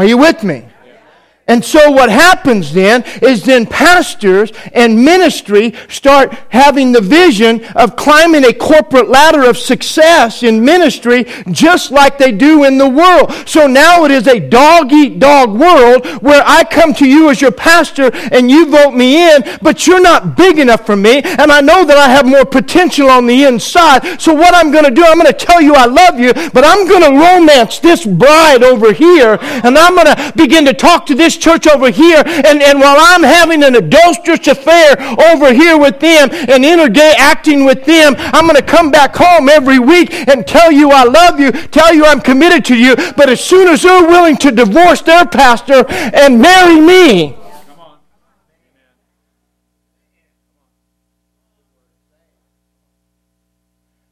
Are you with me? And so what happens then is then pastors and ministry start having the vision of climbing a corporate ladder of success in ministry just like they do in the world. So now it is a dog eat dog world where I come to you as your pastor and you vote me in, but you're not big enough for me and I know that I have more potential on the inside. So what I'm going to do, I'm going to tell you I love you, but I'm going to romance this bride over here and I'm going to begin to talk to this church over here, and, and while I'm having an adulterous affair over here with them and interacting with them, I'm going to come back home every week and tell you I love you, tell you I'm committed to you. But as soon as they're willing to divorce their pastor and marry me,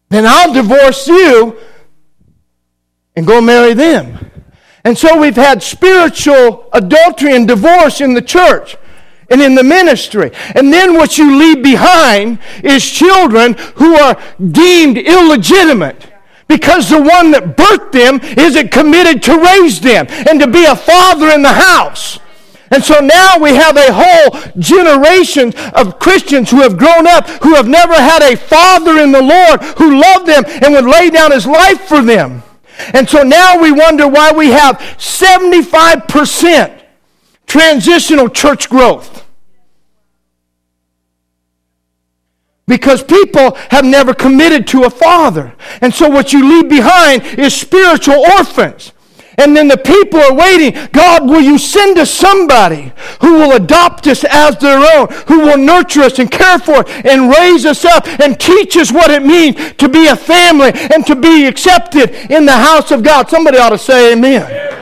then I'll divorce you and go marry them. And so we've had spiritual adultery and divorce in the church and in the ministry. And then what you leave behind is children who are deemed illegitimate because the one that birthed them isn't committed to raise them and to be a father in the house. And so now we have a whole generation of Christians who have grown up, who have never had a father in the Lord who loved them and would lay down his life for them. And so now we wonder why we have 75% transitional church growth. Because people have never committed to a father. And so what you leave behind is spiritual orphans. And then the people are waiting. God, will you send us somebody who will adopt us as their own, who will nurture us and care for us and raise us up and teach us what it means to be a family and to be accepted in the house of God? Somebody ought to say amen.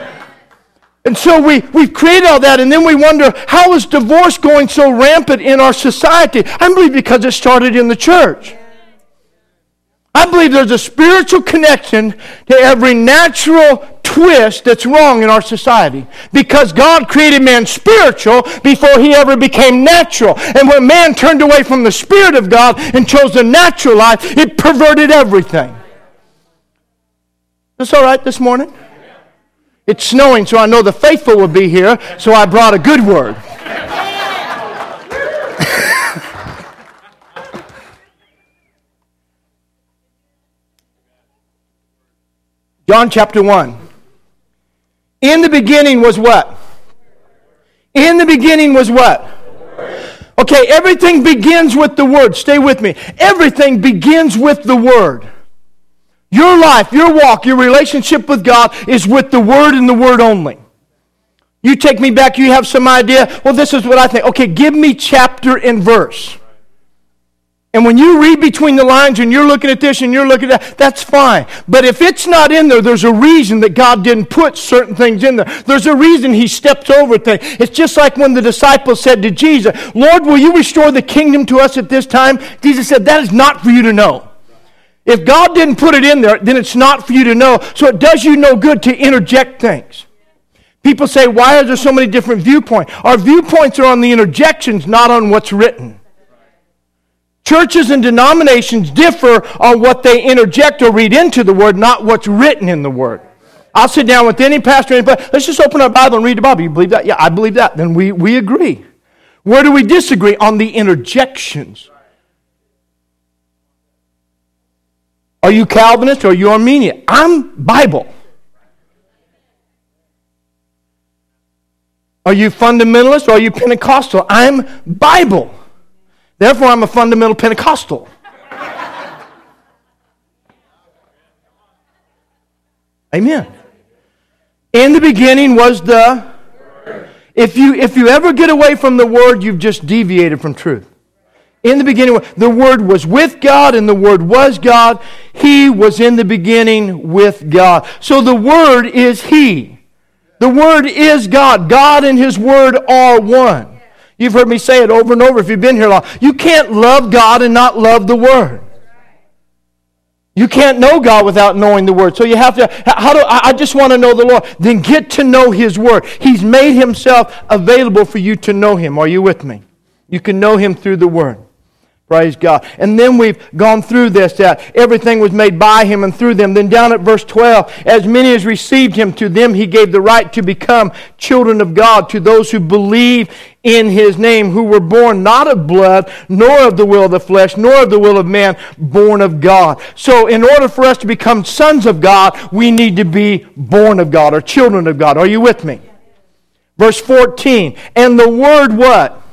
And so we, we've created all that, and then we wonder how is divorce going so rampant in our society? I believe because it started in the church. I believe there's a spiritual connection to every natural twist that's wrong in our society. Because God created man spiritual before he ever became natural. And when man turned away from the Spirit of God and chose the natural life, it perverted everything. Is all right this morning? It's snowing, so I know the faithful will be here, so I brought a good word. John chapter 1. In the beginning was what? In the beginning was what? Okay, everything begins with the Word. Stay with me. Everything begins with the Word. Your life, your walk, your relationship with God is with the Word and the Word only. You take me back, you have some idea. Well, this is what I think. Okay, give me chapter and verse. And when you read between the lines and you're looking at this and you're looking at that, that's fine. But if it's not in there, there's a reason that God didn't put certain things in there. There's a reason He steps over things. It's just like when the disciples said to Jesus, Lord, will you restore the kingdom to us at this time? Jesus said, That is not for you to know. If God didn't put it in there, then it's not for you to know. So it does you no good to interject things. People say, Why are there so many different viewpoints? Our viewpoints are on the interjections, not on what's written. Churches and denominations differ on what they interject or read into the Word, not what's written in the Word. I'll sit down with any pastor, anybody, let's just open our Bible and read the Bible. You believe that? Yeah, I believe that. Then we, we agree. Where do we disagree? On the interjections. Are you Calvinist or are you Arminian? I'm Bible. Are you fundamentalist or are you Pentecostal? I'm Bible. Therefore, I'm a fundamental Pentecostal. Amen. In the beginning was the. If you, if you ever get away from the word, you've just deviated from truth. In the beginning, the Word was with God, and the Word was God. He was in the beginning with God. So the Word is He. The Word is God. God and His Word are one. You've heard me say it over and over if you've been here long. You can't love God and not love the Word. You can't know God without knowing the Word. So you have to, how do, I just want to know the Lord. Then get to know His Word. He's made Himself available for you to know Him. Are you with me? You can know Him through the Word. Praise God. And then we've gone through this that everything was made by him and through them. Then down at verse 12, as many as received him, to them he gave the right to become children of God, to those who believe in his name, who were born not of blood, nor of the will of the flesh, nor of the will of man, born of God. So in order for us to become sons of God, we need to be born of God or children of God. Are you with me? Verse 14. And the word what?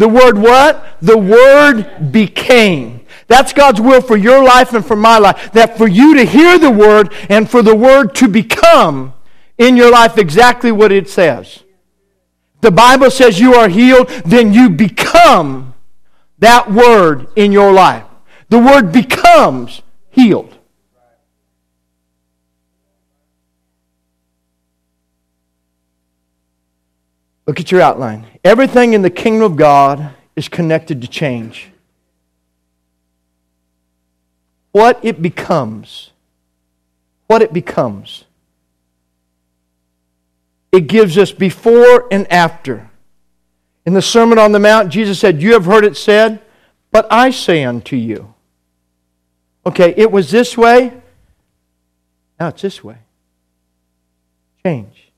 The word what? The word became. That's God's will for your life and for my life. That for you to hear the word and for the word to become in your life exactly what it says. The Bible says you are healed, then you become that word in your life. The word becomes healed. Look at your outline. Everything in the kingdom of God is connected to change. What it becomes, what it becomes, it gives us before and after. In the Sermon on the Mount, Jesus said, You have heard it said, but I say unto you. Okay, it was this way, now it's this way. Change.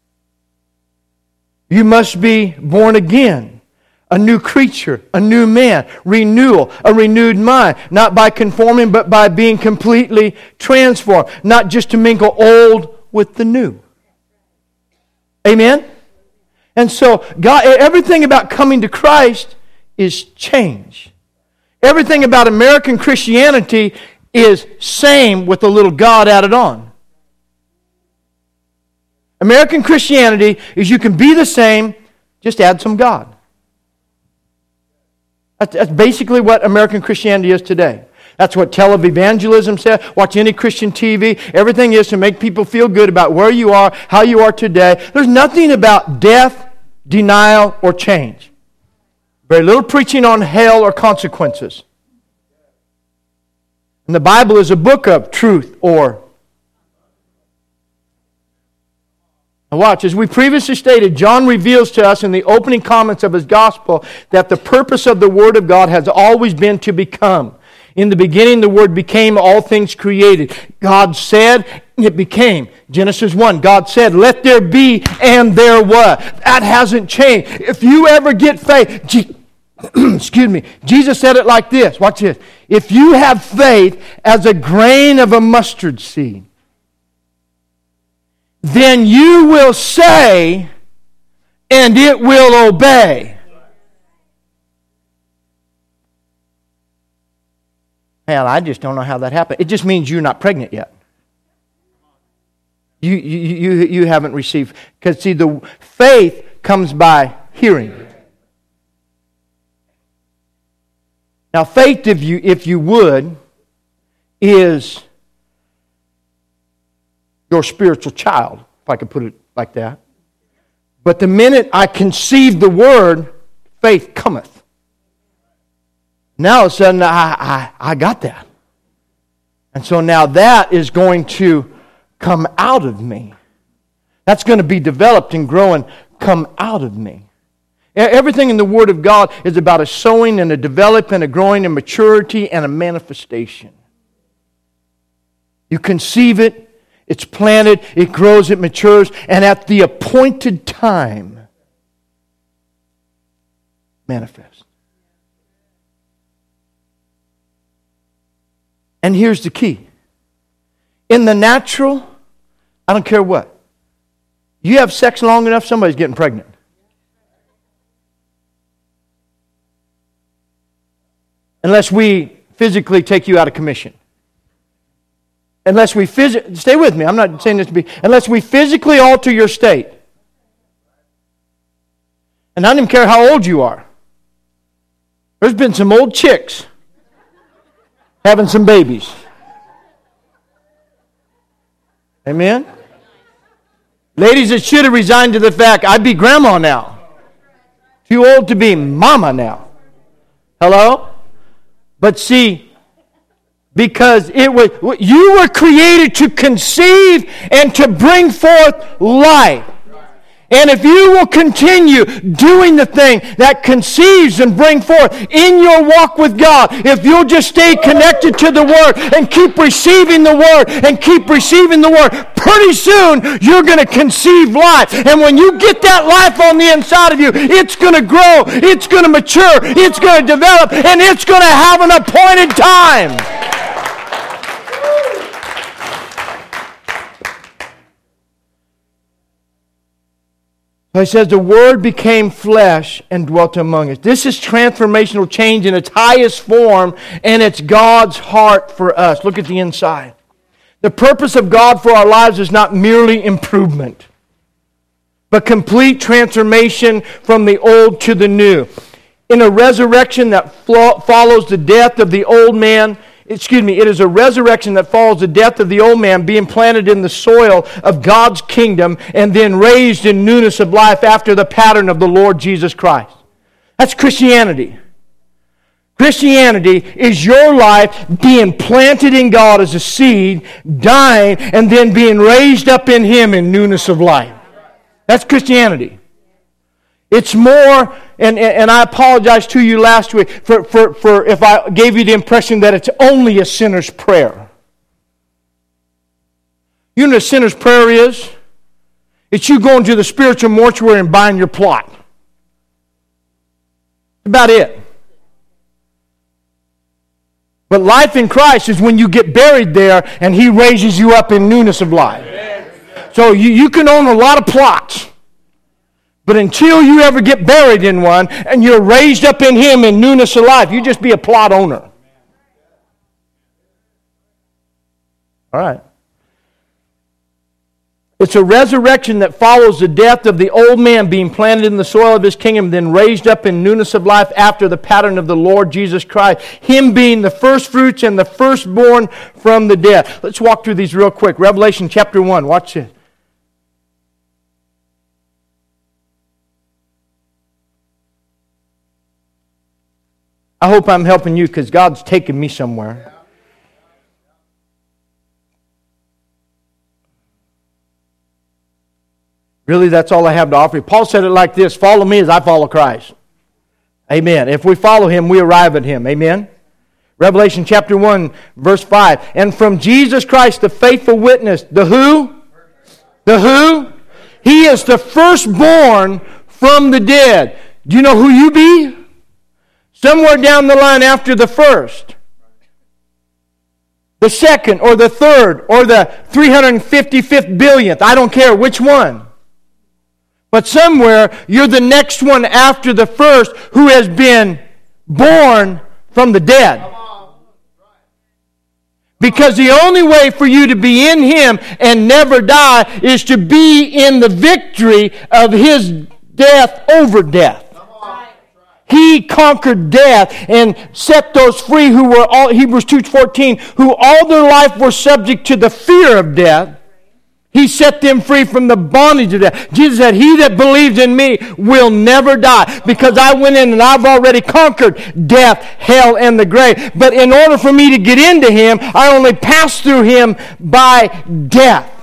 You must be born again, a new creature, a new man, renewal, a renewed mind, not by conforming, but by being completely transformed, not just to mingle old with the new. Amen? And so, God, everything about coming to Christ is change. Everything about American Christianity is same with a little God added on. American Christianity is you can be the same, just add some God. That's basically what American Christianity is today. That's what televangelism says. Watch any Christian TV. Everything is to make people feel good about where you are, how you are today. There's nothing about death, denial, or change. Very little preaching on hell or consequences. And the Bible is a book of truth or Watch, as we previously stated, John reveals to us in the opening comments of his gospel that the purpose of the Word of God has always been to become. In the beginning, the Word became all things created. God said, it became. Genesis 1, God said, let there be, and there was. That hasn't changed. If you ever get faith, excuse me, Jesus said it like this. Watch this. If you have faith as a grain of a mustard seed, then you will say, and it will obey. Hell, I just don't know how that happened. It just means you're not pregnant yet. You, you, you, you haven't received. Because, see, the faith comes by hearing. Now, faith, if you, if you would, is your spiritual child, if I could put it like that. But the minute I conceived the word, faith cometh. Now all of a sudden, I, I, I got that. And so now that is going to come out of me. That's going to be developed and grow and come out of me. Everything in the Word of God is about a sowing and a development, a growing, a maturity, and a manifestation. You conceive it, it's planted, it grows, it matures, and at the appointed time, manifest. And here's the key in the natural, I don't care what. You have sex long enough, somebody's getting pregnant. Unless we physically take you out of commission unless we physically, stay with me, I'm not saying this to be, unless we physically alter your state. And I don't even care how old you are. There's been some old chicks having some babies. Amen? Ladies that should have resigned to the fact I'd be grandma now. Too old to be mama now. Hello? But see, because it was you were created to conceive and to bring forth life And if you will continue doing the thing that conceives and bring forth in your walk with God, if you'll just stay connected to the Word and keep receiving the Word and keep receiving the Word, pretty soon you're going to conceive life. And when you get that life on the inside of you, it's going to grow, it's going to mature, it's going to develop, and it's going to have an appointed time. He says, The Word became flesh and dwelt among us. This is transformational change in its highest form, and it's God's heart for us. Look at the inside. The purpose of God for our lives is not merely improvement, but complete transformation from the old to the new. In a resurrection that follows the death of the old man, excuse me, it is a resurrection that follows the death of the old man being planted in the soil of God's kingdom and then raised in newness of life after the pattern of the Lord Jesus Christ. That's Christianity. Christianity is your life being planted in God as a seed, dying, and then being raised up in Him in newness of life. That's Christianity. It's more, and, and I apologize to you last week for, for, for if I gave you the impression that it's only a sinner's prayer. You know what a sinner's prayer is? It's you going to the spiritual mortuary and buying your plot. About it. But life in Christ is when you get buried there and He raises you up in newness of life. So you, you can own a lot of plots. But until you ever get buried in one and you're raised up in Him in newness of life, you just be a plot owner. All right. It's a resurrection that follows the death of the old man being planted in the soil of his kingdom, then raised up in newness of life after the pattern of the Lord Jesus Christ. Him being the first fruits and the firstborn from the dead. Let's walk through these real quick. Revelation chapter 1. Watch this. I hope I'm helping you because God's taking me somewhere. Really, that's all I have to offer you. Paul said it like this Follow me as I follow Christ. Amen. If we follow him, we arrive at him. Amen. Revelation chapter 1, verse 5. And from Jesus Christ, the faithful witness, the who? The who? He is the firstborn from the dead. Do you know who you be? Somewhere down the line after the first, the second, or the third, or the 355th billionth. I don't care which one. But somewhere you're the next one after the first who has been born from the dead. Because the only way for you to be in Him and never die is to be in the victory of His death over death. He conquered death and set those free who were all, Hebrews 2.14, who all their life were subject to the fear of death. He set them free from the bondage of death. Jesus said, He that believes in me will never die because I went in and I've already conquered death, hell, and the grave. But in order for me to get into Him, I only pass through Him by death.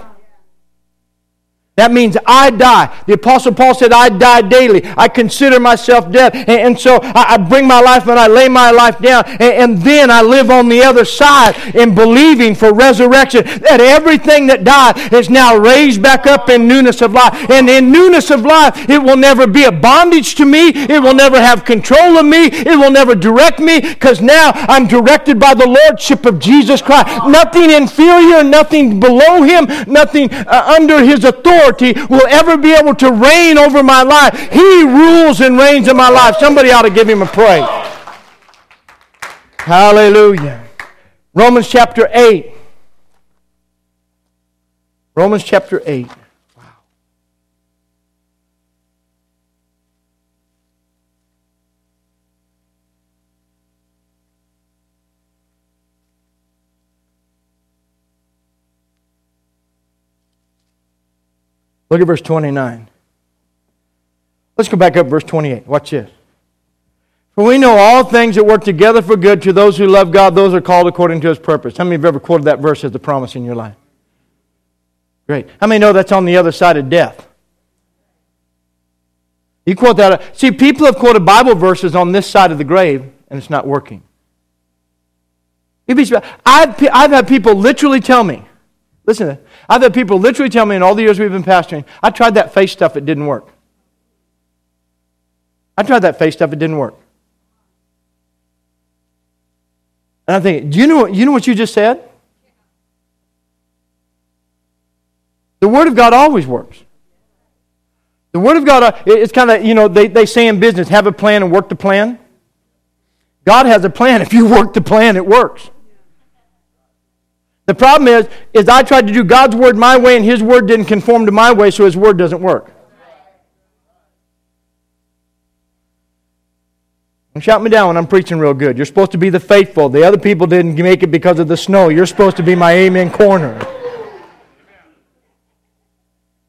That means I die. The Apostle Paul said, I die daily. I consider myself dead. And, and so I, I, bring my life and I lay my life down. And, and, then I live on the other side in believing for resurrection that everything that died is now raised back up in newness of life. And in newness of life, it will never be a bondage to me. It will never have control of me. It will never direct me because now I'm directed by the Lordship of Jesus Christ. Nothing inferior, nothing below Him, nothing uh, under His authority authority will ever be able to reign over my life. He rules and reigns in my life. Somebody ought to give him a praise. Hallelujah. Romans chapter 8. Romans chapter 8. Look at verse 29. Let's go back up verse 28. Watch this. For we know all things that work together for good to those who love God, those are called according to his purpose. How many of you have ever quoted that verse as the promise in your life? Great. How many know that's on the other side of death? You quote that. See, people have quoted Bible verses on this side of the grave, and it's not working. I've had people literally tell me, listen, I've had people literally tell me in all the years we've been pastoring, I tried that faith stuff, it didn't work. I tried that faith stuff, it didn't work. And I'm thinking, do you know, you know what you just said? The Word of God always works. The Word of God, uh, it's kind of, you know, they, they say in business, have a plan and work the plan. God has a plan. If you work the plan, it works. The problem is, is I tried to do God's word my way and his word didn't conform to my way, so his word doesn't work. Shout me down when I'm preaching real good. You're supposed to be the faithful. The other people didn't make it because of the snow. You're supposed to be my amen corner.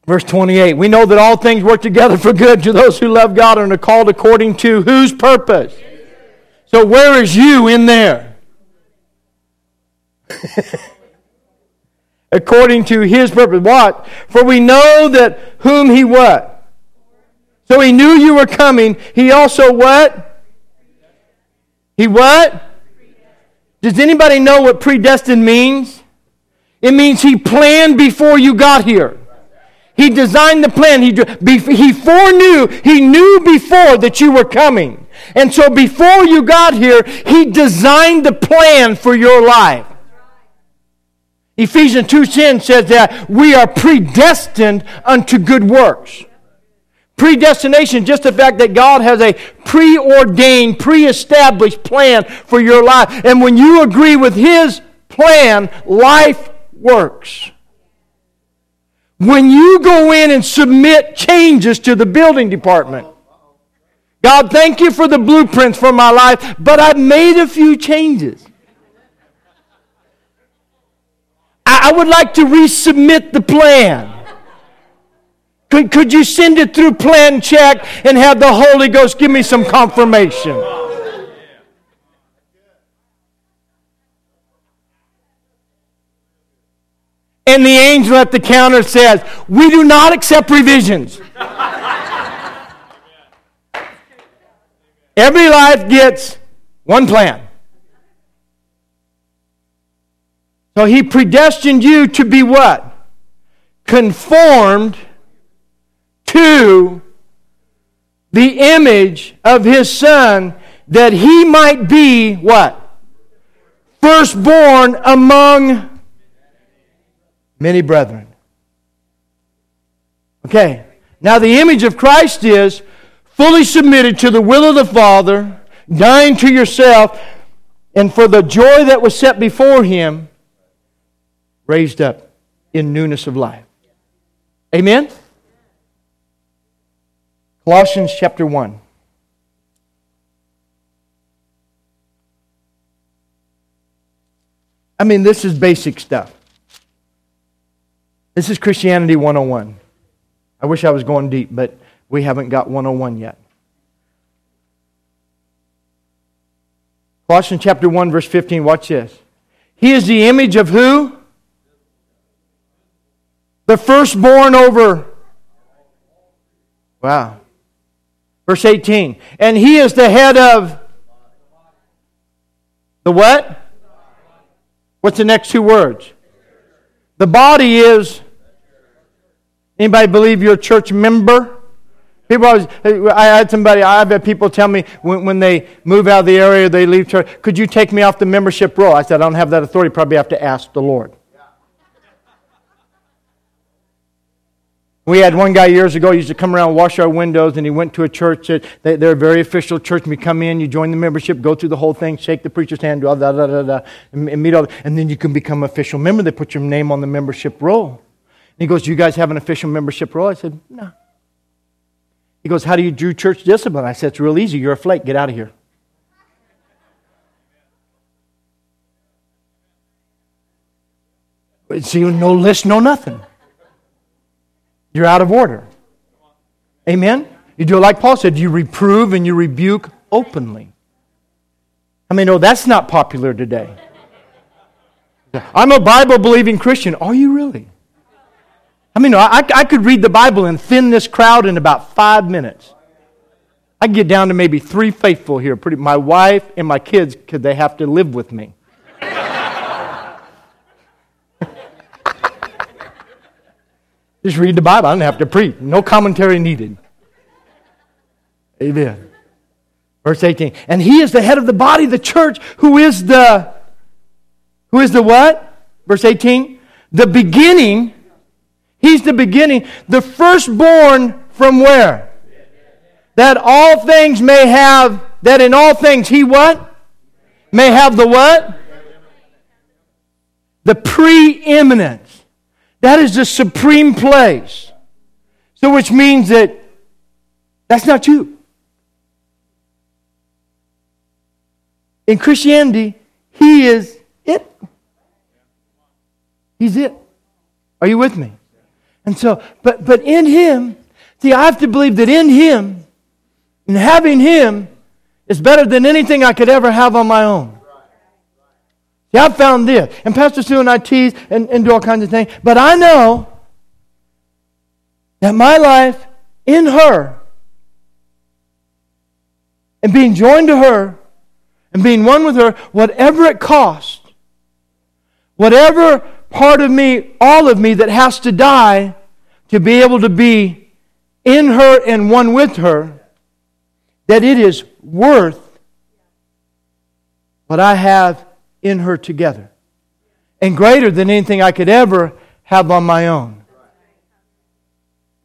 Verse 28 We know that all things work together for good to those who love God and are called according to whose purpose? So, where is you in there? according to his purpose. What? For we know that whom he what? So he knew you were coming. He also what? He what? Does anybody know what predestined means? It means he planned before you got here. He designed the plan. He, he foreknew, he knew before that you were coming. And so before you got here, he designed the plan for your life. Ephesians 2:10 says that we are predestined unto good works. Predestination, just the fact that God has a preordained, pre-established plan for your life. And when you agree with His plan, life works. When you go in and submit changes to the building department, God, thank you for the blueprints for my life, but I've made a few changes. I would like to resubmit the plan. Could, could you send it through plan check and have the Holy Ghost give me some confirmation? And the angel at the counter says, We do not accept revisions. Every life gets one plan. So he predestined you to be what? Conformed to the image of his son that he might be what? Firstborn among many brethren. Okay. Now the image of Christ is fully submitted to the will of the Father, dying to yourself, and for the joy that was set before him, raised up in newness of life. Amen? Colossians chapter 1. I mean, this is basic stuff. This is Christianity 101. I wish I was going deep, but we haven't got 101 yet. Colossians chapter 1, verse 15, watch this. He is the image of who? The firstborn over. Wow. Verse 18. And he is the head of the what? What's the next two words? The body is. Anybody believe you're a church member? People always, I had somebody, I've had people tell me when, when they move out of the area, they leave church, could you take me off the membership roll? I said, I don't have that authority, probably have to ask the Lord. We had one guy years ago, used to come around, wash our windows, and he went to a church. That, they're a very official church. And you come in, you join the membership, go through the whole thing, shake the preacher's hand, da, da, da, da, da, and meet all, and then you can become official member. They put your name on the membership roll. And he goes, Do you guys have an official membership roll? I said, No. He goes, How do you do church discipline? I said, It's real easy. You're a flake. Get out of here. See, no list, no nothing. You're out of order. Amen? You do it like Paul said you reprove and you rebuke openly. I mean, no, that's not popular today. I'm a Bible believing Christian. Are you really? I mean, I, I could read the Bible and thin this crowd in about five minutes. I get down to maybe three faithful here. Pretty, my wife and my kids, because they have to live with me. Just read the Bible. I don't have to preach. No commentary needed. Amen. Verse 18. And he is the head of the body, the church, who is the who is the what? Verse 18. The beginning. He's the beginning. The firstborn from where? That all things may have, that in all things he what? May have the what? The preeminence. That is the supreme place. So, which means that that's not you. In Christianity, He is it. He's it. Are you with me? And so, but, but in Him, see, I have to believe that in Him, and having Him, is better than anything I could ever have on my own. See, I've found this. And Pastor Sue and I tease and, and do all kinds of things. But I know that my life in her and being joined to her and being one with her, whatever it costs, whatever part of me, all of me that has to die to be able to be in her and one with her, that it is worth what I have in her together and greater than anything I could ever have on my own.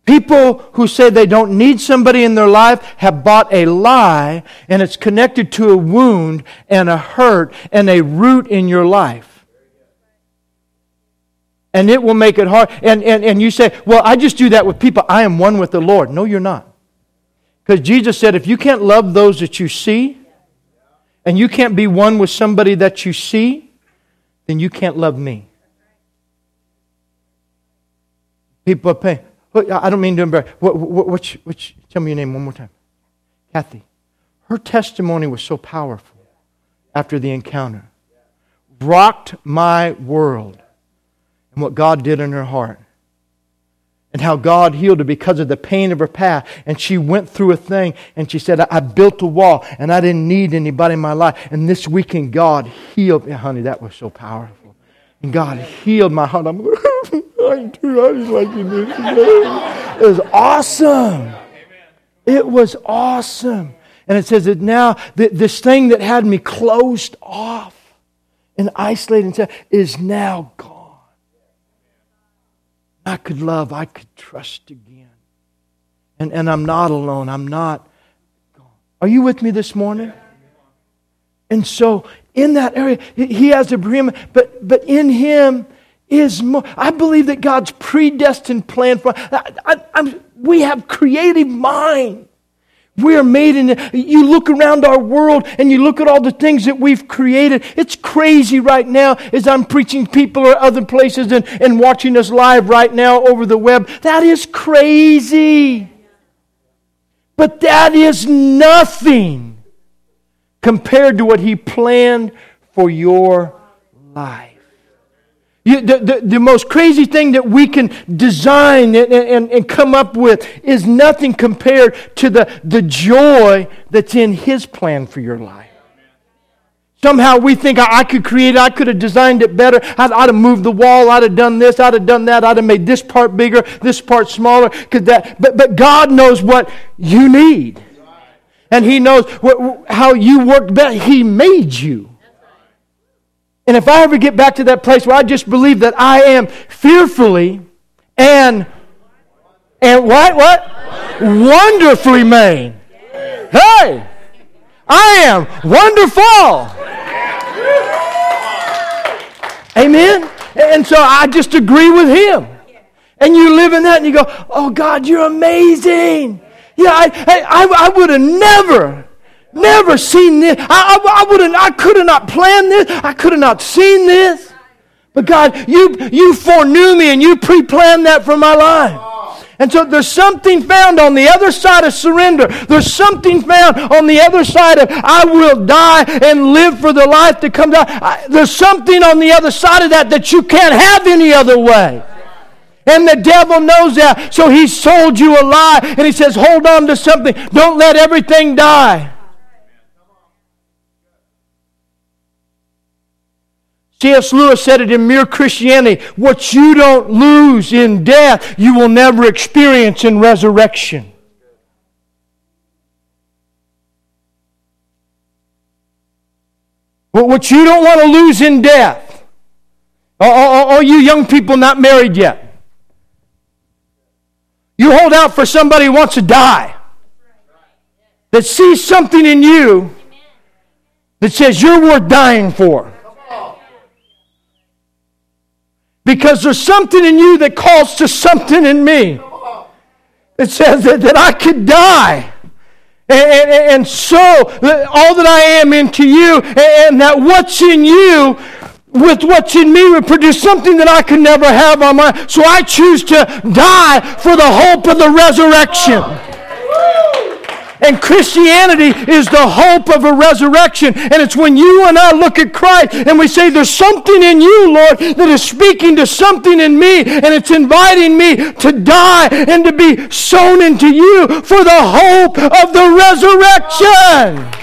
People who say they don't need somebody in their life have bought a lie and it's connected to a wound and a hurt and a root in your life. And it will make it hard. And, and, and you say, well, I just do that with people. I am one with the Lord. No, you're not. Because Jesus said, if you can't love those that you see, and you can't be one with somebody that you see, then you can't love me. People are paying. I don't mean to embarrass. What, what, tell me your name one more time. Kathy. Her testimony was so powerful after the encounter. Rocked my world and what God did in her heart. And how God healed her because of the pain of her past. And she went through a thing and she said, I, I built a wall and I didn't need anybody in my life. And this weekend, God healed. me. honey, that was so powerful. And God healed my heart. I'm like, I didn't like this. It was awesome. It was awesome. And it says that now this thing that had me closed off and isolated is now gone. I could love, I could trust again. And, and I'm not alone. I'm not. Are you with me this morning? And so in that area, he has a preeminent, but, but in him, is more. I believe that God's predestined plan for I, I, we have creative mind. We are made in. You look around our world and you look at all the things that we've created. It's crazy right now as I'm preaching people or other places and, and watching us live right now over the web. That is crazy. But that is nothing compared to what He planned for your life. You, the, the, the, most crazy thing that we can design and, and, and come up with is nothing compared to the, the joy that's in His plan for your life. Somehow we think I, I could create it, I could have designed it better. I'd, I'd, have moved the wall, I'd have done this, I'd have done that, I'd have made this part bigger, this part smaller. That, but, but God knows what you need. And He knows how you work best. He made you. And if I ever get back to that place where I just believe that I am fearfully and and what what wonderfully made. Hey, I am wonderful. Amen. And so I just agree with him. And you live in that and you go, oh God, you're amazing. Yeah, I, I, I would have never Never seen this. I, I, I would have, I could have not planned this. I could have not seen this. But God, you, you foreknew me and you pre-planned that for my life. And so there's something found on the other side of surrender. There's something found on the other side of I will die and live for the life to come. Down. There's something on the other side of that that you can't have any other way. And the devil knows that. So he sold you a lie. And he says, hold on to something. Don't let everything die. C.S. Lewis said it in Mere Christianity what you don't lose in death, you will never experience in resurrection. What you don't want to lose in death. All you young people not married yet. You hold out for somebody who wants to die. That sees something in you that says you're worth dying for. Because there's something in you that calls to something in me. It says that, that I could die. And, and, and so, all that I am into you, and that what's in you with what's in me would produce something that I could never have on my. So I choose to die for the hope of the resurrection. And Christianity is the hope of a resurrection. And it's when you and I look at Christ and we say, There's something in you, Lord, that is speaking to something in me, and it's inviting me to die and to be sown into you for the hope of the resurrection.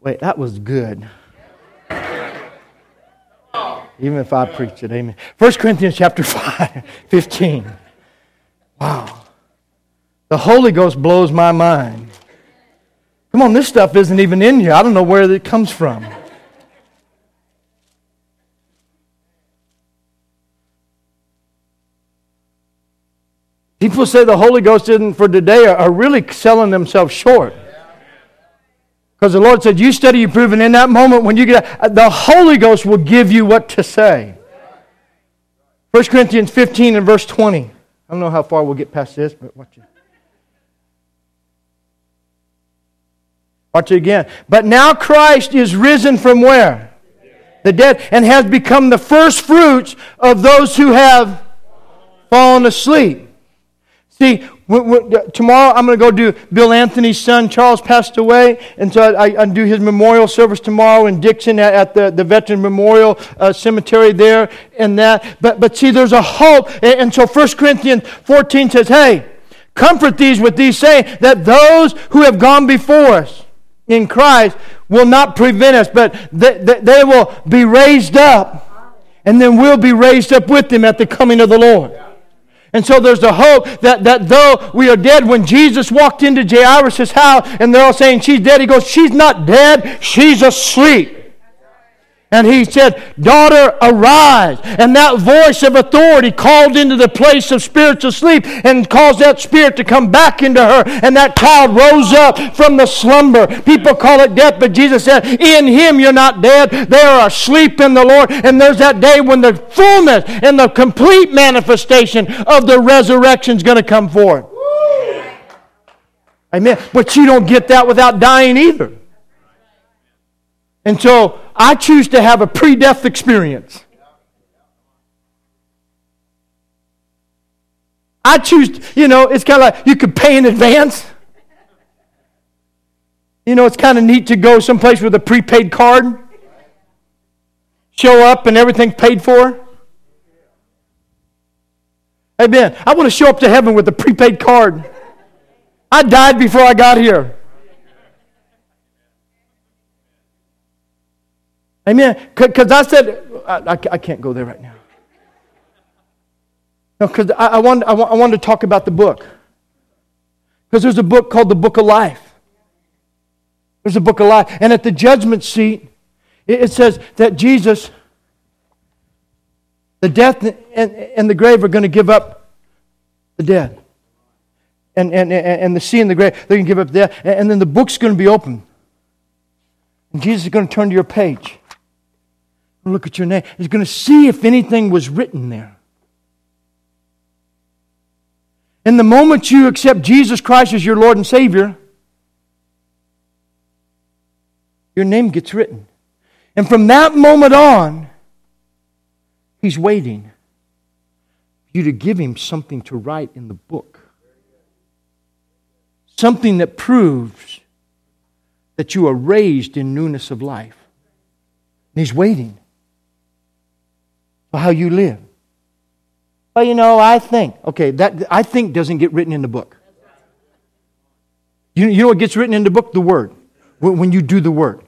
Wait, that was good. Even if I preach it, amen. 1 Corinthians chapter 5, 15. Wow. The Holy Ghost blows my mind. Come on, this stuff isn't even in here. I don't know where it comes from. People say the Holy Ghost isn't for today are really selling themselves short. Because the Lord said, You study, you prove, and in that moment when you get uh, the Holy Ghost will give you what to say. 1 Corinthians 15 and verse 20. I don't know how far we'll get past this, but watch it. Watch it again. But now Christ is risen from where? The dead, and has become the first fruits of those who have fallen asleep. See, tomorrow I'm going to go do Bill Anthony's son Charles passed away, and so I, I do his memorial service tomorrow in Dixon at, at the, the Veteran Memorial uh, Cemetery there, and that. But but see, there's a hope, and, and so 1 Corinthians 14 says, "Hey, comfort these with these saying that those who have gone before us in Christ will not prevent us, but they, they, they will be raised up, and then we'll be raised up with them at the coming of the Lord." And so there's a hope that, that though we are dead, when Jesus walked into Jairus' house and they're all saying she's dead, he goes, She's not dead, she's asleep. And he said, Daughter, arise. And that voice of authority called into the place of spiritual sleep and caused that spirit to come back into her. And that child rose up from the slumber. People call it death, but Jesus said, In him you're not dead. They are asleep in the Lord. And there's that day when the fullness and the complete manifestation of the resurrection is going to come forth. Amen. But you don't get that without dying either. And so I choose to have a pre death experience. I choose, you know, it's kind of like you could pay in advance. You know, it's kind of neat to go someplace with a prepaid card, show up, and everything's paid for. Amen. I want to show up to heaven with a prepaid card. I died before I got here. Amen. Because I said, I, I, I, can't go there right now. No, because I, I, I, I wanted to talk about the book. Because there's a book called the Book of Life. There's a book of life. And at the judgment seat, it, says that Jesus, the death and, and the grave are going to give up the dead. And, and, and the sea and the grave, they're going to give up the dead. And, and then the book's going to be open. And Jesus is going to turn to your page look at your name. He's going to see if anything was written there. And the moment you accept Jesus Christ as your Lord and Savior, your name gets written. And from that moment on, He's waiting for you to give Him something to write in the book. Something that proves that you are raised in newness of life. And He's waiting for how you live. Well, you know, I think. Okay, that I think doesn't get written in the book. You, you know what gets written in the book? The Word. When you do the Word.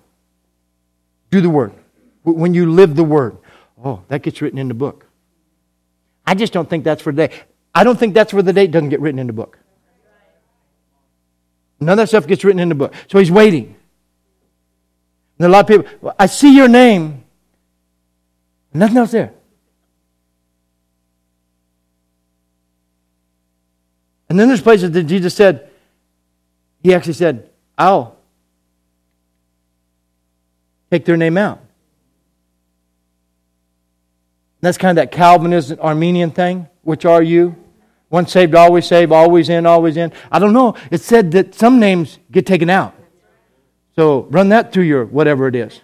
Do the Word. When you live the Word. Oh, that gets written in the book. I just don't think that's for the day. I don't think that's where the date doesn't get written in the book. None of that stuff gets written in the book. So he's waiting. And a lot of people, I see your name. Nothing else there. And then there's places that Jesus said, he actually said, I'll take their name out. That's kind of that Calvinist Arminian thing. Which are you? Once saved, always saved, always in, always in. I don't know. It said that some names get taken out. So run that through your whatever it is.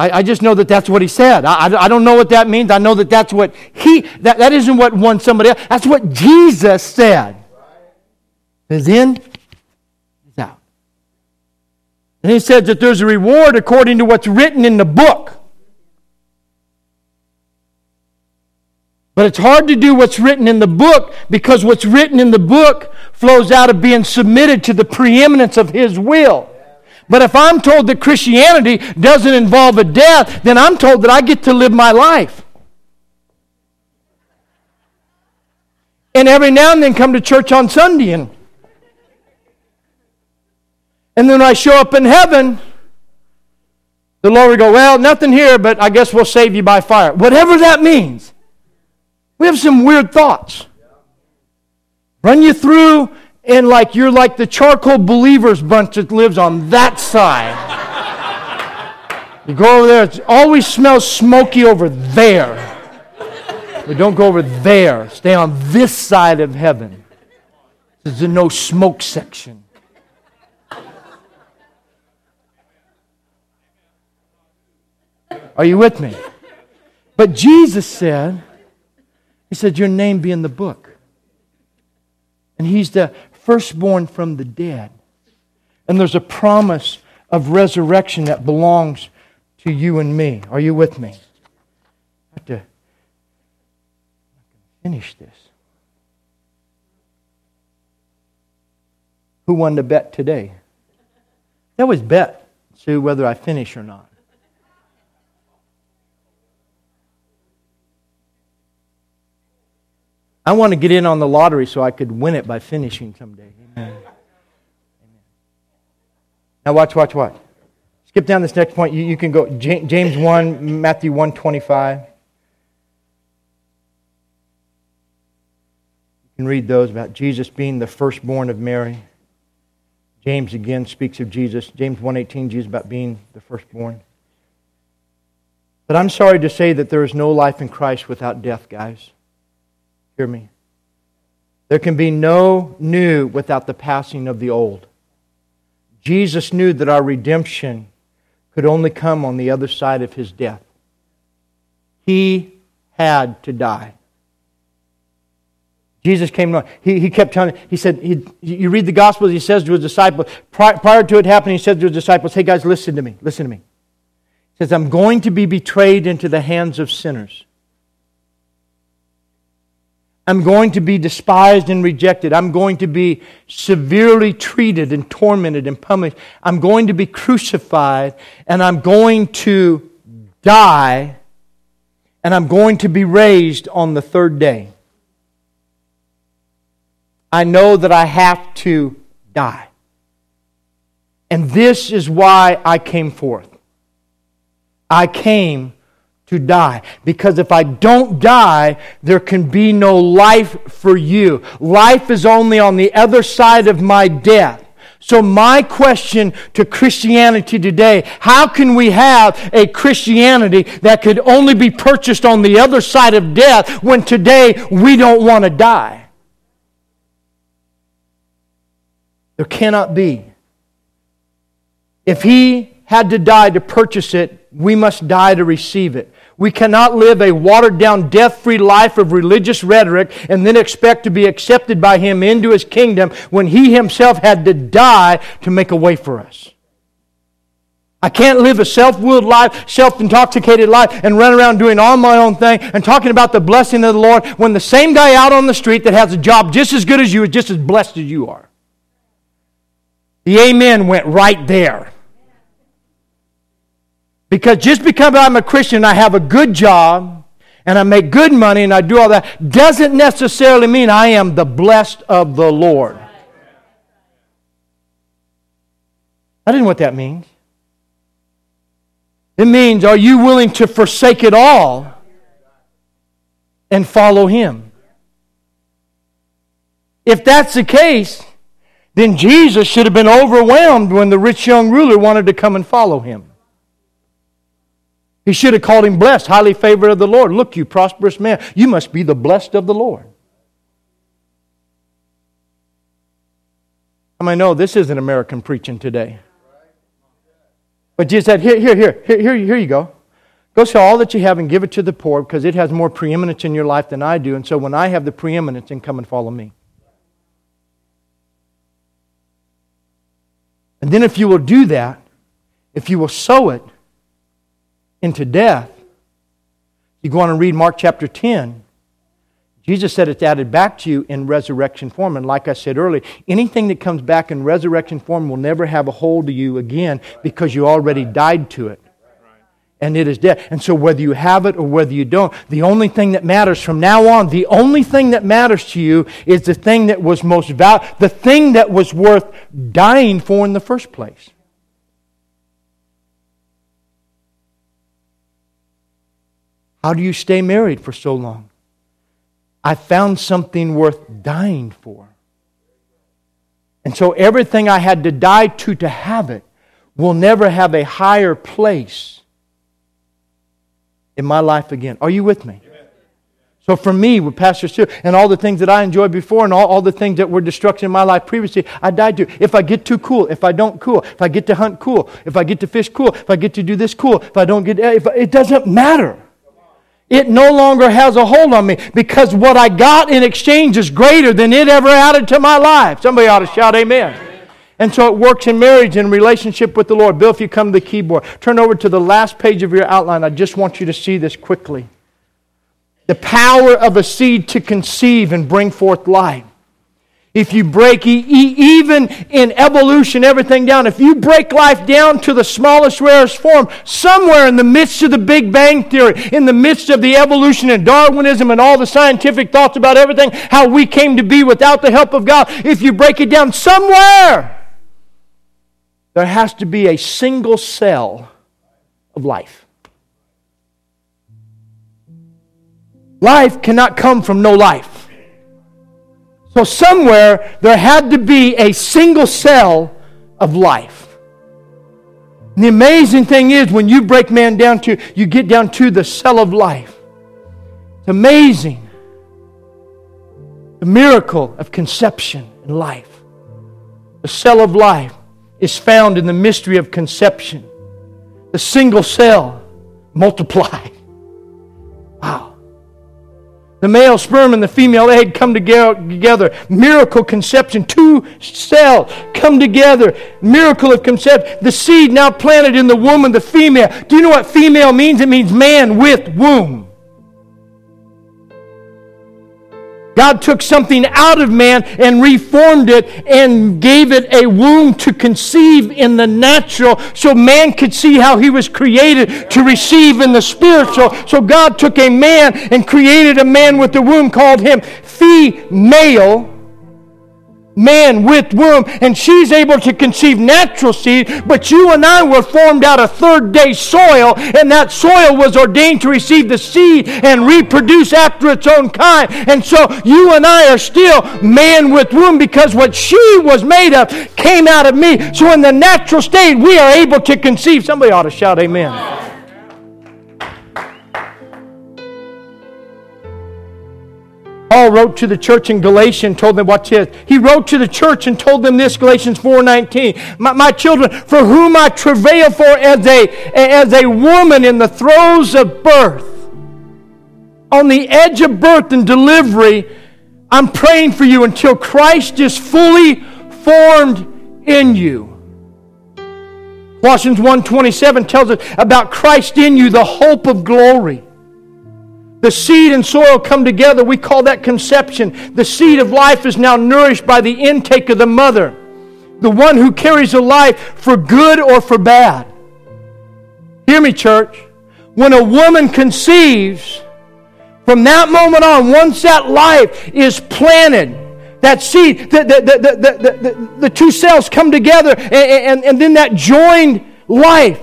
I, I just know that that's what he said. I, I, I, don't know what that means. I know that that's what he, that, that isn't what one somebody else, that's what Jesus said. Is in, is out. And he says that there's a reward according to what's written in the book. But it's hard to do what's written in the book because what's written in the book flows out of being submitted to the preeminence of His will. But if I'm told that Christianity doesn't involve a death, then I'm told that I get to live my life. And every now and then come to church on Sunday and and then I show up in heaven, the Lord will go, Well, nothing here, but I guess we'll save you by fire. Whatever that means. We have some weird thoughts. Run you through, and like you're like the charcoal believers bunch that lives on that side. you go over there, it always smells smoky over there. But don't go over there. Stay on this side of heaven. There's a no smoke section. Are you with me? But Jesus said, he said, Your name be in the book. He's the firstborn from the dead. And there's a promise of resurrection that belongs to you and me. Are you with me? I have to finish this. Who won the bet today? That was bet, Sue, whether I finish or not. I want to get in on the lottery so I could win it by finishing someday. Amen. Now watch, watch, watch. Skip down this next point. You, you can go James 1, Matthew 1 25. You can read those about Jesus being the firstborn of Mary. James again speaks of Jesus. James 1.18, Jesus about being the firstborn. But I'm sorry to say that there is no life in Christ without death, guys. Hear me. There can be no new without the passing of the old. Jesus knew that our redemption could only come on the other side of his death. He had to die. Jesus came along. He, he kept telling, he said, he, you read the Gospels, he says to his disciples, prior, prior to it happening, he said to his disciples, hey guys, listen to me, listen to me. He says, I'm going to be betrayed into the hands of sinners. I'm going to be despised and rejected. I'm going to be severely treated and tormented and punished. I'm going to be crucified and I'm going to die and I'm going to be raised on the third day. I know that I have to die. And this is why I came forth. I came to die. Because if I don't die, there can be no life for you. Life is only on the other side of my death. So, my question to Christianity today how can we have a Christianity that could only be purchased on the other side of death when today we don't want to die? There cannot be. If he had to die to purchase it, we must die to receive it. We cannot live a watered down, death free life of religious rhetoric and then expect to be accepted by Him into His kingdom when He Himself had to die to make a way for us. I can't live a self willed life, self intoxicated life, and run around doing all my own thing and talking about the blessing of the Lord when the same guy out on the street that has a job just as good as you is just as blessed as you are. The amen went right there. Because just because I'm a Christian, I have a good job, and I make good money, and I do all that, doesn't necessarily mean I am the blessed of the Lord. I didn't know what that means. It means, are you willing to forsake it all and follow Him? If that's the case, then Jesus should have been overwhelmed when the rich young ruler wanted to come and follow Him. He should have called him blessed, highly favored of the Lord. Look, you prosperous man, you must be the blessed of the Lord. I know this isn't American preaching today. But Jesus said, here, here, here, here, here you go. Go sell all that you have and give it to the poor because it has more preeminence in your life than I do. And so when I have the preeminence, then come and follow me. And then if you will do that, if you will sow it into death, you go on and read Mark chapter 10. Jesus said it's added back to you in resurrection form. And like I said earlier, anything that comes back in resurrection form will never have a hold of you again because you already died to it. And it is dead. And so, whether you have it or whether you don't, the only thing that matters from now on, the only thing that matters to you is the thing that was most valuable, the thing that was worth dying for in the first place. How do you stay married for so long? I found something worth dying for. And so everything I had to die to to have it will never have a higher place in my life again. Are you with me? So for me, with Pastor Stu, and all the things that I enjoyed before and all, all the things that were destruction in my life previously, I died to. If I get too cool, if I don't cool, if I get to hunt cool, if I get to fish cool, if I get to do this cool, if I don't get, if, it doesn't matter it no longer has a hold on me because what I got in exchange is greater than it ever added to my life. Somebody ought to shout amen. And so it works in marriage and relationship with the Lord. Bill, if you come to the keyboard, turn over to the last page of your outline. I just want you to see this quickly. The power of a seed to conceive and bring forth life. If you break, even in evolution, everything down, if you break life down to the smallest, rarest form, somewhere in the midst of the Big Bang Theory, in the midst of the evolution and Darwinism and all the scientific thoughts about everything, how we came to be without the help of God, if you break it down somewhere, there has to be a single cell of life. Life cannot come from no life. So, somewhere there had to be a single cell of life. And the amazing thing is, when you break man down to, you get down to the cell of life. It's amazing. The miracle of conception and life. The cell of life is found in the mystery of conception. The single cell multiplied. The male sperm and the female egg come together. Miracle conception. Two cells come together. Miracle of conception. The seed now planted in the woman, the female. Do you know what female means? It means man with womb. God took something out of man and reformed it and gave it a womb to conceive in the natural so man could see how he was created to receive in the spiritual. So God took a man and created a man with the womb, called him female man with womb, and she's able to conceive natural seed, but you and I were formed out of third day soil, and that soil was ordained to receive the seed and reproduce after its own kind. And so you and I are still man with womb because what she was made of came out of me. So in the natural state, we are able to conceive. Somebody ought to shout amen. Paul wrote to the church in Galatia and told them what this. He wrote to the church and told them this, Galatians 4.19. My, my children, for whom I travail for as a, as a woman in the throes of birth, on the edge of birth and delivery, I'm praying for you until Christ is fully formed in you. Colossians 1:27 tells us about Christ in you, the hope of glory. The seed and soil come together. We call that conception. The seed of life is now nourished by the intake of the mother, the one who carries a life for good or for bad. Hear me, church. When a woman conceives, from that moment on, once that life is planted, that seed, the, the, the, the, two cells come together, and, and, and then that joined life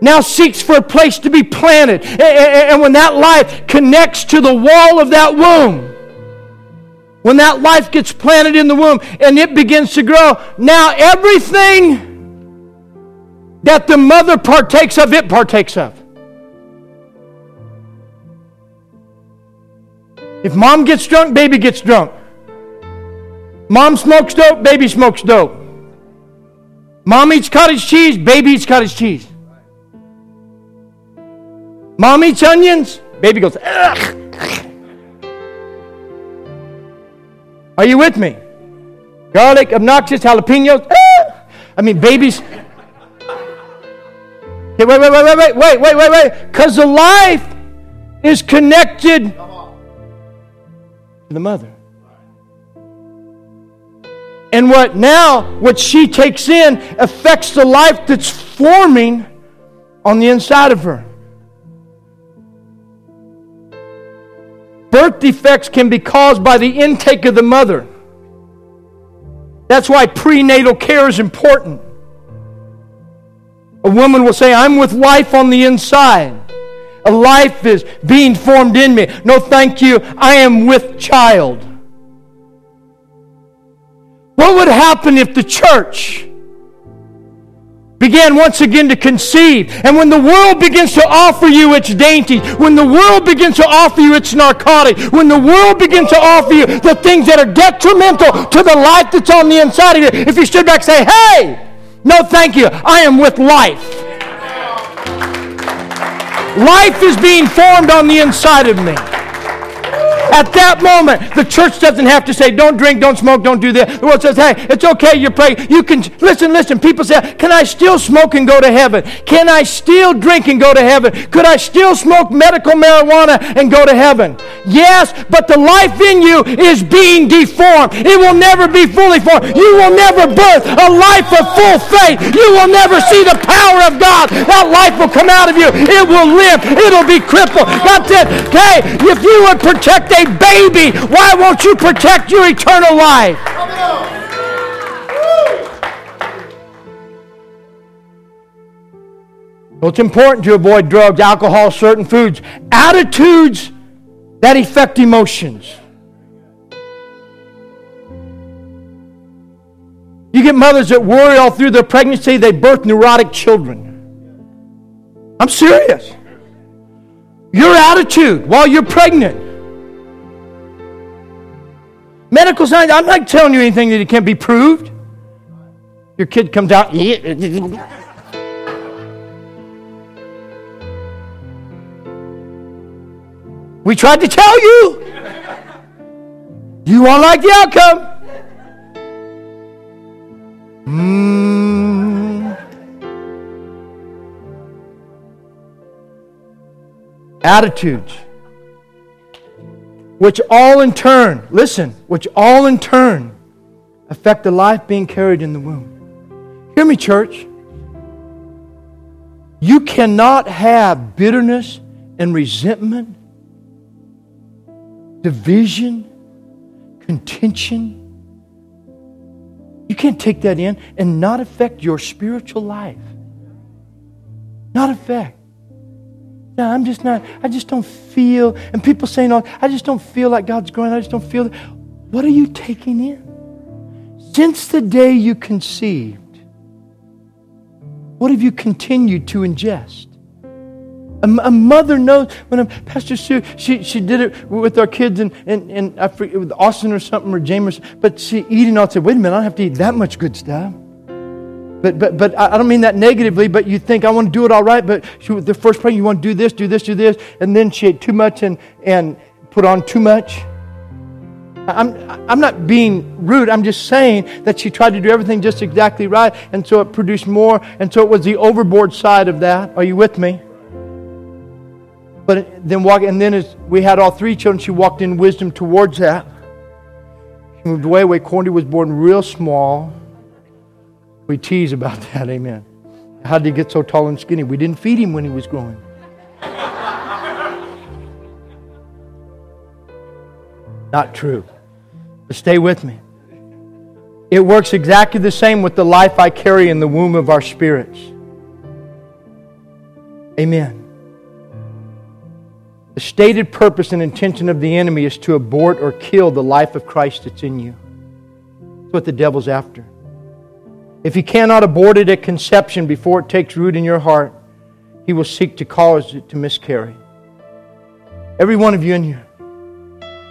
now seeks for a place to be planted. And when that life connects to the wall of that womb, when that life gets planted in the womb and it begins to grow, now everything that the mother partakes of, it partakes of. If mom gets drunk, baby gets drunk. Mom smokes dope, baby smokes dope. Mom eats cottage cheese, baby eats cottage cheese. Mom eats onions, baby goes, Ugh. Are you with me? Garlic, obnoxious, jalapenos. Ah! I mean, babies. Okay, wait, wait, wait, wait, wait, wait, wait, wait, wait. Because the life is connected to the mother. And what now, what she takes in affects the life that's forming on the inside of her. Birth defects can be caused by the intake of the mother. That's why prenatal care is important. A woman will say, I'm with life on the inside. A life is being formed in me. No, thank you. I am with child. What would happen if the church began once again to conceive. And when the world begins to offer you its dainties, when the world begins to offer you its narcotic, when the world begins to offer you the things that are detrimental to the life that's on the inside of you, if you stood back and say, hey, no thank you, I am with life. Life is being formed on the inside of me. At that moment, the church doesn't have to say, don't drink, don't smoke, don't do this. The world says, hey, it's okay, you're praying. You can, listen, listen. People say, can I still smoke and go to heaven? Can I still drink and go to heaven? Could I still smoke medical marijuana and go to heaven? Yes, but the life in you is being deformed. It will never be fully formed. You will never birth a life of full faith. You will never see the power of God. That life will come out of you. It will live. It'll be crippled. God said, hey, if you would protect a baby, why won't you protect your eternal life? Well, it's important to avoid drugs, alcohol, certain foods, attitudes that affect emotions. You get mothers that worry all through their pregnancy, they birth neurotic children. I'm serious. Your attitude while you're pregnant Medical science, I'm not telling you anything that it can't be proved. Your kid comes out. We tried to tell you. You won't like the outcome. Mm. Attitudes which all in turn, listen, which all in turn affect the life being carried in the womb. Hear me, church. You cannot have bitterness and resentment, division, contention. You can't take that in and not affect your spiritual life. Not affect. No, I'm just not, I just don't feel, and people saying, oh, I just don't feel like God's growing. I just don't feel. What are you taking in? Since the day you conceived, what have you continued to ingest? A, a mother knows when a, Pastor Sue, she, she did it with our kids and, and, and I forget, with Austin or something or James, but she eating all, said, wait a minute, I don't have to eat that much good stuff. But, but, but I don't mean that negatively, but you think, I want to do it all right, but she, the first part, you want to do this, do this, do this, and then she ate too much and, and put on too much. I'm, I'm not being rude. I'm just saying that she tried to do everything just exactly right, and so it produced more, and so it was the overboard side of that. Are you with me? But then walk, and then as we had all three children, she walked in wisdom towards that. She moved away. Way Corny was born real small. We tease about that. Amen. How did he get so tall and skinny? We didn't feed him when he was growing. Not true. But stay with me. It works exactly the same with the life I carry in the womb of our spirits. Amen. The stated purpose and intention of the enemy is to abort or kill the life of Christ that's in you. That's what the devil's after. If he cannot abort it at conception before it takes root in your heart, he will seek to cause it to miscarry. Every one of you in here.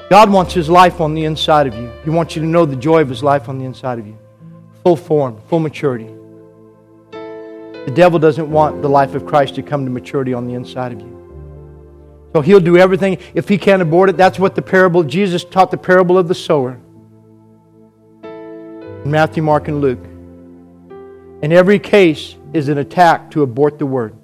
God wants His life on the inside of you. He wants you to know the joy of His life on the inside of you. Full form, full maturity. The devil doesn't want the life of Christ to come to maturity on the inside of you. So he'll do everything. If he can't abort it, that's what the parable, Jesus taught the parable of the sower. In Matthew, Mark, and Luke. In every case is an attack to abort the word.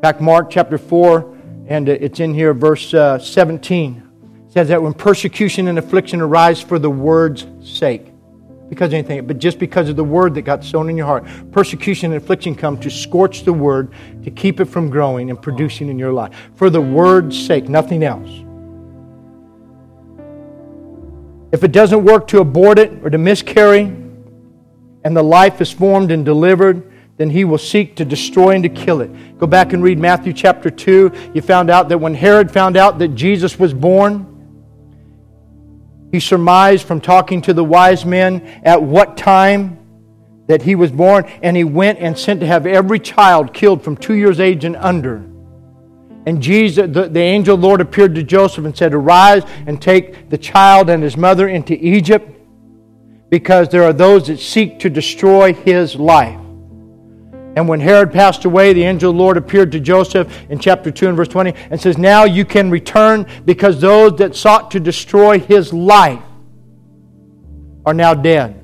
Back Mark chapter 4, and it's in here, verse uh, 17. Says that when persecution and affliction arise for the word's sake, because of anything, but just because of the word that got sown in your heart, persecution and affliction come to scorch the word, to keep it from growing and producing in your life. For the word's sake, nothing else. If it doesn't work to abort it or to miscarry, and the life is formed and delivered, then he will seek to destroy and to kill it. Go back and read Matthew chapter 2. You found out that when Herod found out that Jesus was born, he surmised from talking to the wise men at what time that he was born, and he went and sent to have every child killed from two years age and under. And Jesus, the, the angel Lord appeared to Joseph and said, Arise and take the child and his mother into Egypt, because there are those that seek to destroy his life. And when Herod passed away, the angel of the Lord appeared to Joseph in chapter 2 and verse 20 and says, Now you can return because those that sought to destroy his life are now dead.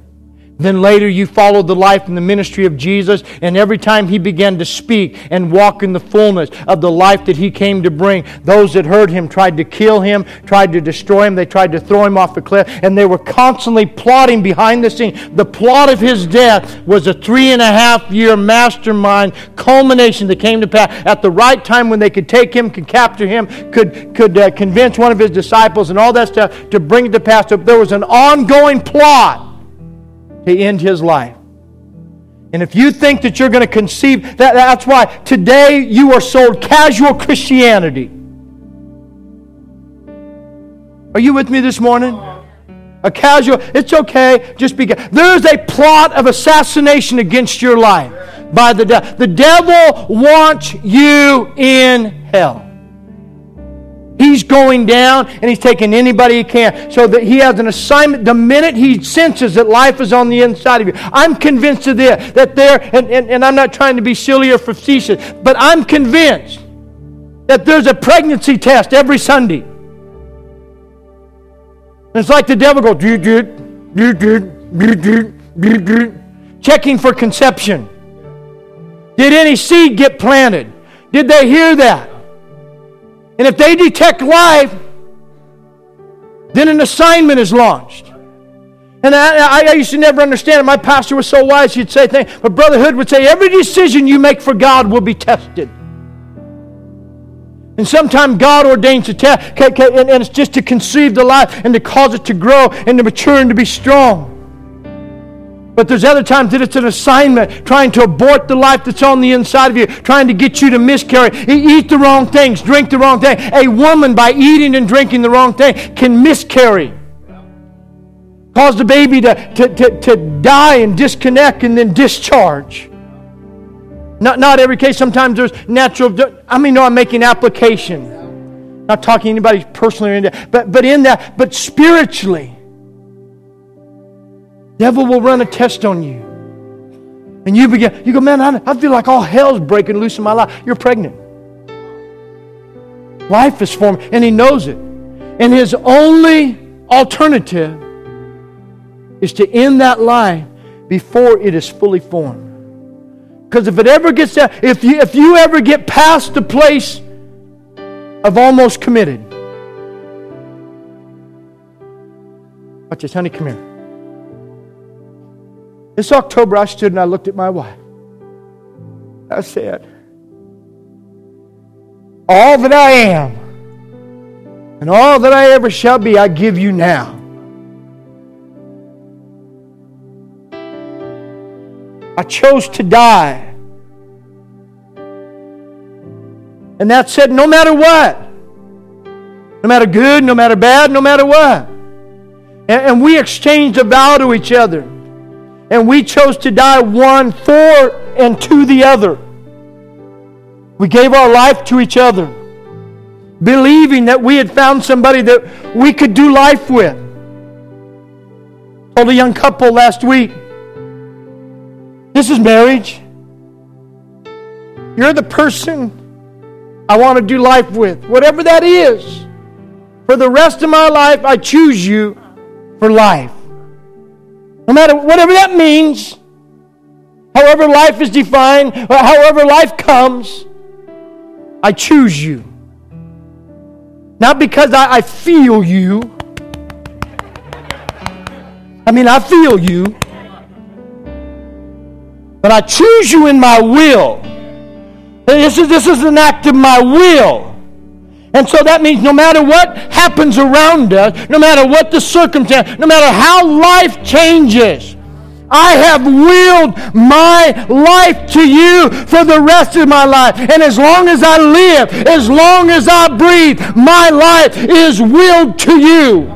Then later you followed the life and the ministry of Jesus, and every time he began to speak and walk in the fullness of the life that he came to bring, those that heard him tried to kill him, tried to destroy him, they tried to throw him off a cliff, and they were constantly plotting behind the scene. The plot of his death was a three and a half year mastermind culmination that came to pass at the right time when they could take him, could capture him, could, could uh, convince one of his disciples, and all that stuff to bring it to pass. So there was an ongoing plot to end his life. And if you think that you're going to conceive, that, that's why today you are sold casual Christianity. Are you with me this morning? A casual, it's okay, just be. There's a plot of assassination against your life by the devil. The devil wants you in hell. He's going down and he's taking anybody he can so that he has an assignment. The minute he senses that life is on the inside of you, I'm convinced of this, that there, and, and, and I'm not trying to be silly or facetious, but I'm convinced that there's a pregnancy test every Sunday. It's like the devil goes, do, do, do, do, do, do, do, checking for conception. Did any seed get planted? Did they hear that? And if they detect life, then an assignment is launched. And I, I, used to never understand it. My pastor was so wise, he'd say things. But Brother Hood would say, every decision you make for God will be tested. And sometimes God ordains a test, and it's just to conceive the life and to cause it to grow and to mature and to be strong. But there's other times that it's an assignment trying to abort the life that's on the inside of you, trying to get you to miscarry. Eat the wrong things, drink the wrong thing. A woman, by eating and drinking the wrong thing, can miscarry. Cause the baby to, to, to, to die and disconnect and then discharge. Not, not every case. Sometimes there's natural. I mean, no, I'm making application. Not talking anybody personally, but, but in that, but spiritually. Devil will run a test on you. And you begin, you go, man, I, I feel like all hell's breaking loose in my life. You're pregnant. Life is forming, and he knows it. And his only alternative is to end that life before it is fully formed. Because if it ever gets there, if you, if you ever get past the place of almost committed, watch this, honey, come here. This October, I stood and I looked at my wife. I said, All that I am and all that I ever shall be, I give you now. I chose to die. And that said, no matter what, no matter good, no matter bad, no matter what. And, and we exchanged a vow to each other. And we chose to die one for and to the other. We gave our life to each other, believing that we had found somebody that we could do life with. I Told a young couple last week this is marriage. You're the person I want to do life with, whatever that is. For the rest of my life, I choose you for life. No matter whatever that means, however life is defined, or however life comes, I choose you. Not because I, I feel you. I mean, I feel you. But I choose you in my will. This is, this is an act of my will. And so that means no matter what happens around us, no matter what the circumstance, no matter how life changes, I have willed my life to you for the rest of my life. And as long as I live, as long as I breathe, my life is willed to you.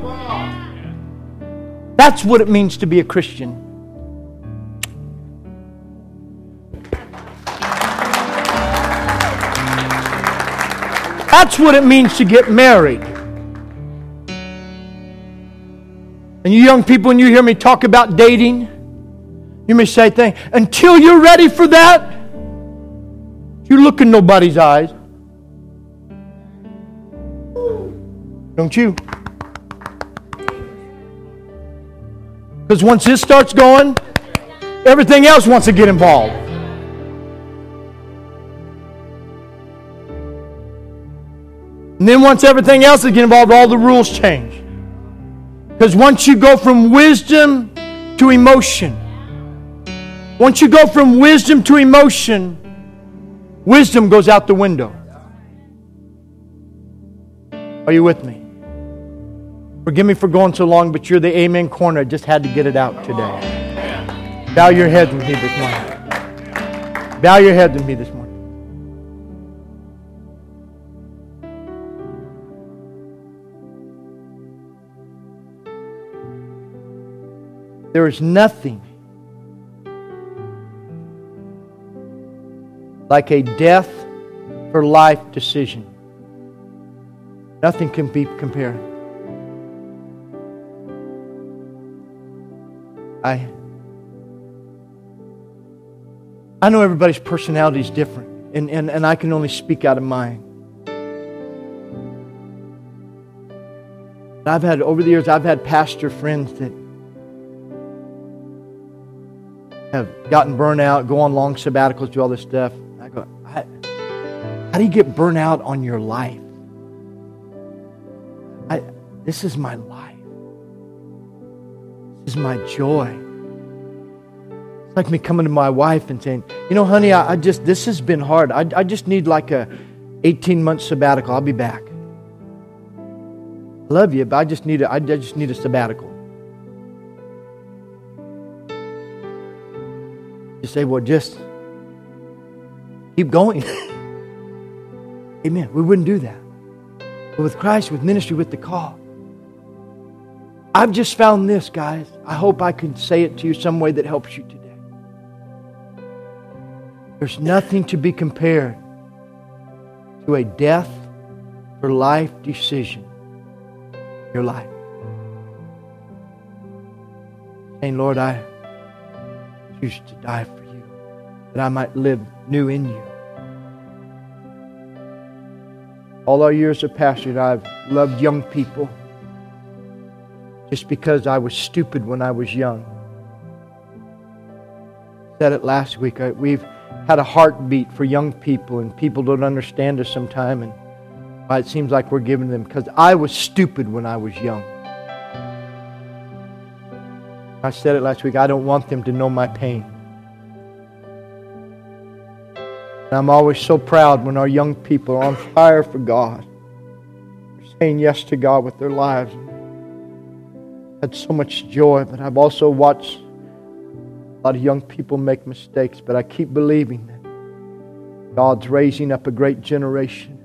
That's what it means to be a Christian. That's what it means to get married. And you young people, when you hear me talk about dating, you may say things, until you're ready for that, you look in nobody's eyes. Don't you? Because once this starts going, everything else wants to get involved. And then once everything else is involved, all the rules change. Because once you go from wisdom to emotion, once you go from wisdom to emotion, wisdom goes out the window. Are you with me? Forgive me for going so long, but you're the amen corner. I just had to get it out today. Bow your head with me this morning. Bow your head with me this morning. There is nothing like a death for life decision. Nothing can be compared. I I know everybody's personality is different, and, and, and I can only speak out of mine. I've had over the years, I've had pastor friends that have gotten burnt out, go on long sabbaticals, do all this stuff. I go, I, how do you get burnt out on your life? I, this is my life. This is my joy. It's like me coming to my wife and saying, you know, honey, I, I just, this has been hard. I, I just need like a 18 month sabbatical. I'll be back. I love you, but I just need a, I just need a sabbatical. You say, well, just keep going. Amen. We wouldn't do that. But with Christ, with ministry, with the call, I've just found this, guys. I hope I can say it to you some way that helps you today. There's nothing to be compared to a death for life decision. Your life. Saying, Lord, I to die for you, that I might live new in you. All our years of pastoring, I've loved young people just because I was stupid when I was young. Said it last week. We've had a heartbeat for young people, and people don't understand us sometimes, and it seems like we're giving them because I was stupid when I was young. I said it last week. I don't want them to know my pain. And I'm always so proud when our young people are on fire for God. Saying yes to God with their lives. Had so much joy, but I've also watched a lot of young people make mistakes, but I keep believing that God's raising up a great generation.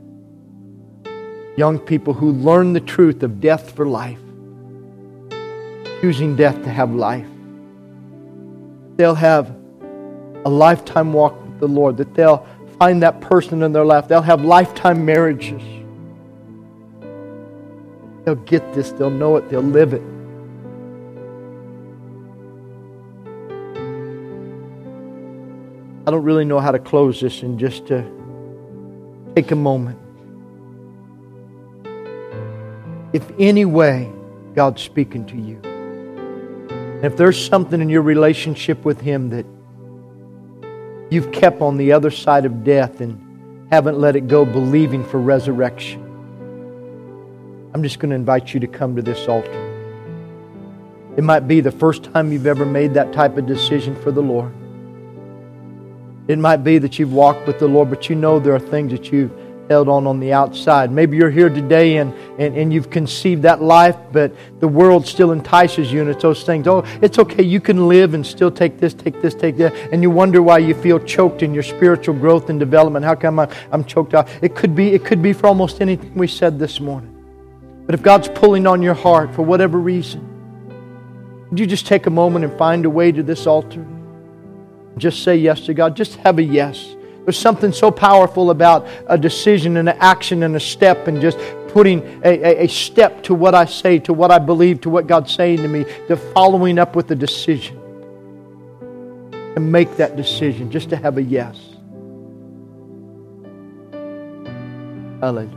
Young people who learn the truth of death for life, choosing death to have life. They'll have a lifetime walk with the Lord, that they'll find that person in their life. They'll have lifetime marriages. They'll get this, they'll know it, they'll live it. I don't really know how to close this and just to take a moment. If any way God's speaking to you, if there's something in your relationship with Him that you've kept on the other side of death and haven't let it go, believing for resurrection. I'm just going to invite you to come to this altar. It might be the first time you've ever made that type of decision for the Lord. It might be that you've walked with the Lord, but you know there are things that you've held on on the outside. Maybe you're here today and, and, and you've conceived that life, but the world still entices you and it's those things. Oh, it's okay. You can live and still take this, take this, take that. And you wonder why you feel choked in your spiritual growth and development. How come I'm, I'm choked out? It could be, it could be for almost anything we said this morning. But if God's pulling on your heart for whatever reason, would you just take a moment and find a way to this altar? Just say yes to God. Just have a yes. There's something so powerful about a decision and an action and a step and just putting a, a, a, step to what I say, to what I believe, to what God's saying to me, to following up with a decision. And make that decision, just to have a yes. Hallelujah.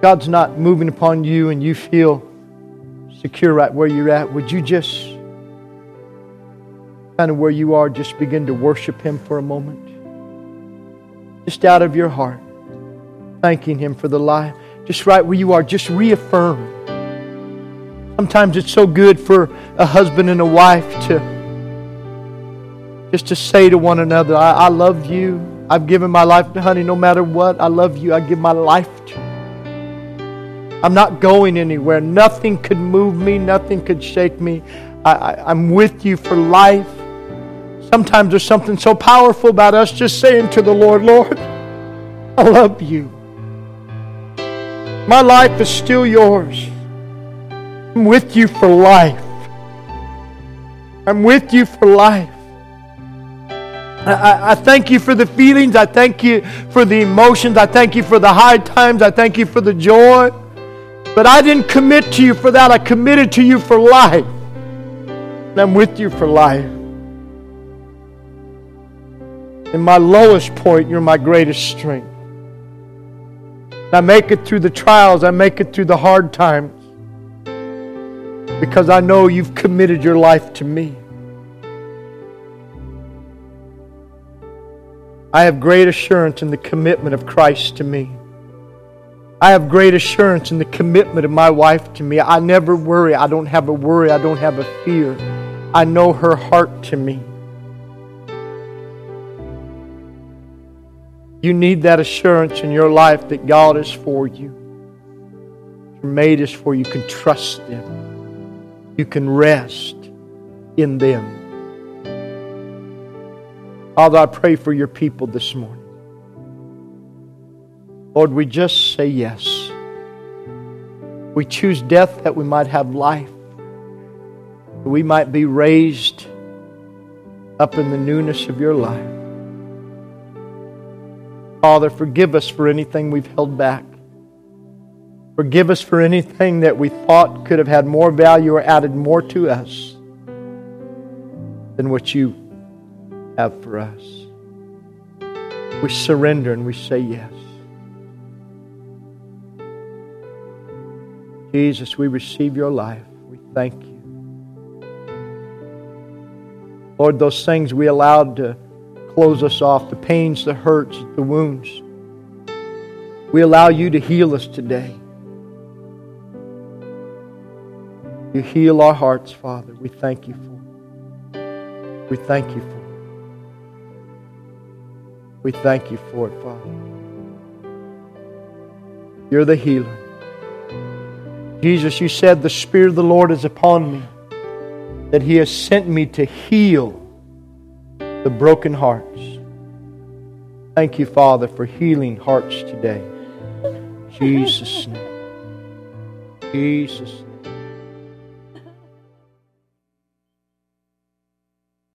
God's not moving upon you and you feel secure right where you're at. Would you just kind of where you are, just begin to worship Him for a moment. Just out of your heart, thanking Him for the life. Just right where you are, just reaffirm. Sometimes it's so good for a husband and a wife to just to say to one another, I, I love you. I've given my life to honey no matter what. I love you. I give my life to you. I'm not going anywhere. Nothing could move me. Nothing could shake me. I, I, I'm with you for life. Sometimes there's something so powerful about us just saying to the Lord, Lord, I love you. My life is still yours. I'm with you for life. I'm with you for life. I, I, thank you for the feelings. I thank you for the emotions. I thank you for the high times. I thank you for the joy. But I didn't commit to you for that. I committed to you for life. And I'm with you for life. In my lowest point, you're my greatest strength. I make it through the trials, I make it through the hard times because I know you've committed your life to me. I have great assurance in the commitment of Christ to me. I have great assurance in the commitment of my wife to me. I never worry. I don't have a worry. I don't have a fear. I know her heart to me. You need that assurance in your life that God is for you. Your mate is for you. You can trust them. You can rest in them. Father, I pray for your people this morning. Lord, we just say yes. We choose death that we might have life, that we might be raised up in the newness of your life. Father, forgive us for anything we've held back. Forgive us for anything that we thought could have had more value or added more to us than what you have for us. We surrender and we say yes. Jesus, we receive your life. We thank you. Lord, those things we allowed to close us off, the pains, the hurts, the wounds, we allow you to heal us today. You heal our hearts, Father. We thank you for it. We thank you for it. We thank you for it, Father. You're the healer. Jesus, you said, The Spirit of the Lord is upon me, that He has sent me to heal the broken hearts. Thank you, Father, for healing hearts today. Jesus' name. Jesus' name.